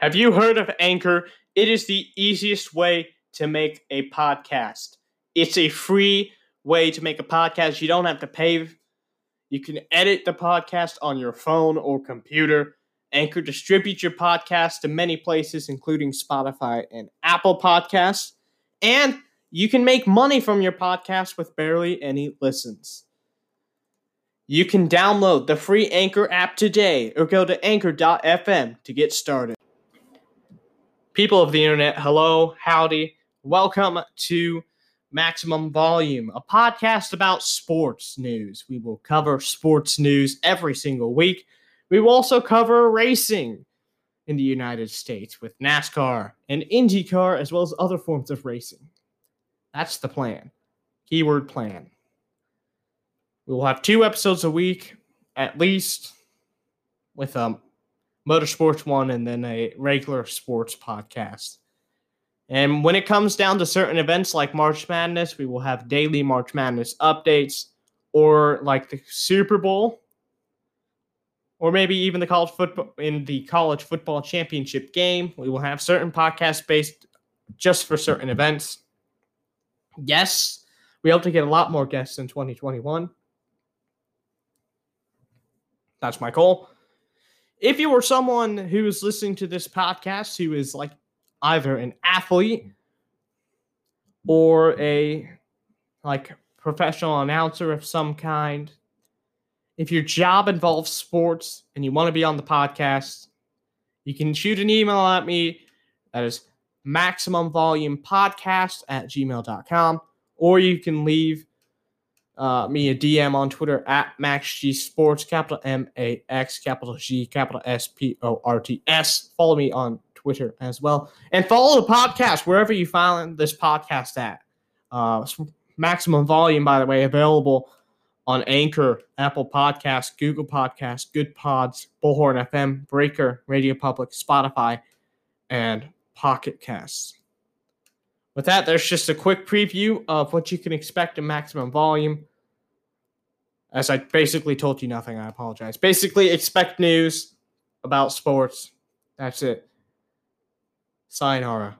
Have you heard of Anchor? It is the easiest way to make a podcast. It's a free way to make a podcast. You don't have to pay. You can edit the podcast on your phone or computer. Anchor distributes your podcast to many places, including Spotify and Apple Podcasts. And you can make money from your podcast with barely any listens. You can download the free Anchor app today or go to anchor.fm to get started. People of the internet, hello, howdy, welcome to Maximum Volume, a podcast about sports news. We will cover sports news every single week. We will also cover racing in the United States with NASCAR and IndyCar, as well as other forms of racing. That's the plan. Keyword plan. We will have two episodes a week, at least, with um motorsports one and then a regular sports podcast. And when it comes down to certain events like March Madness, we will have daily March Madness updates, or like the Super Bowl, or maybe even the college football in the college football championship game. We will have certain podcasts based just for certain events. Yes, we hope to get a lot more guests in 2021. That's my goal if you were someone who is listening to this podcast who is like either an athlete or a like professional announcer of some kind, if your job involves sports and you want to be on the podcast, you can shoot an email at me. That is maximum volume podcast at gmail.com. Or you can leave uh, me a DM on Twitter at MaxG Sports, capital M A X, capital G, capital S P O R T S. Follow me on Twitter as well. And follow the podcast wherever you find this podcast at. Uh, maximum volume, by the way, available on Anchor, Apple Podcasts, Google Podcasts, Good Pods, Bullhorn FM, Breaker, Radio Public, Spotify, and Pocket Casts. With that, there's just a quick preview of what you can expect in maximum volume. As I basically told you nothing, I apologize. Basically, expect news about sports. That's it. Sayonara.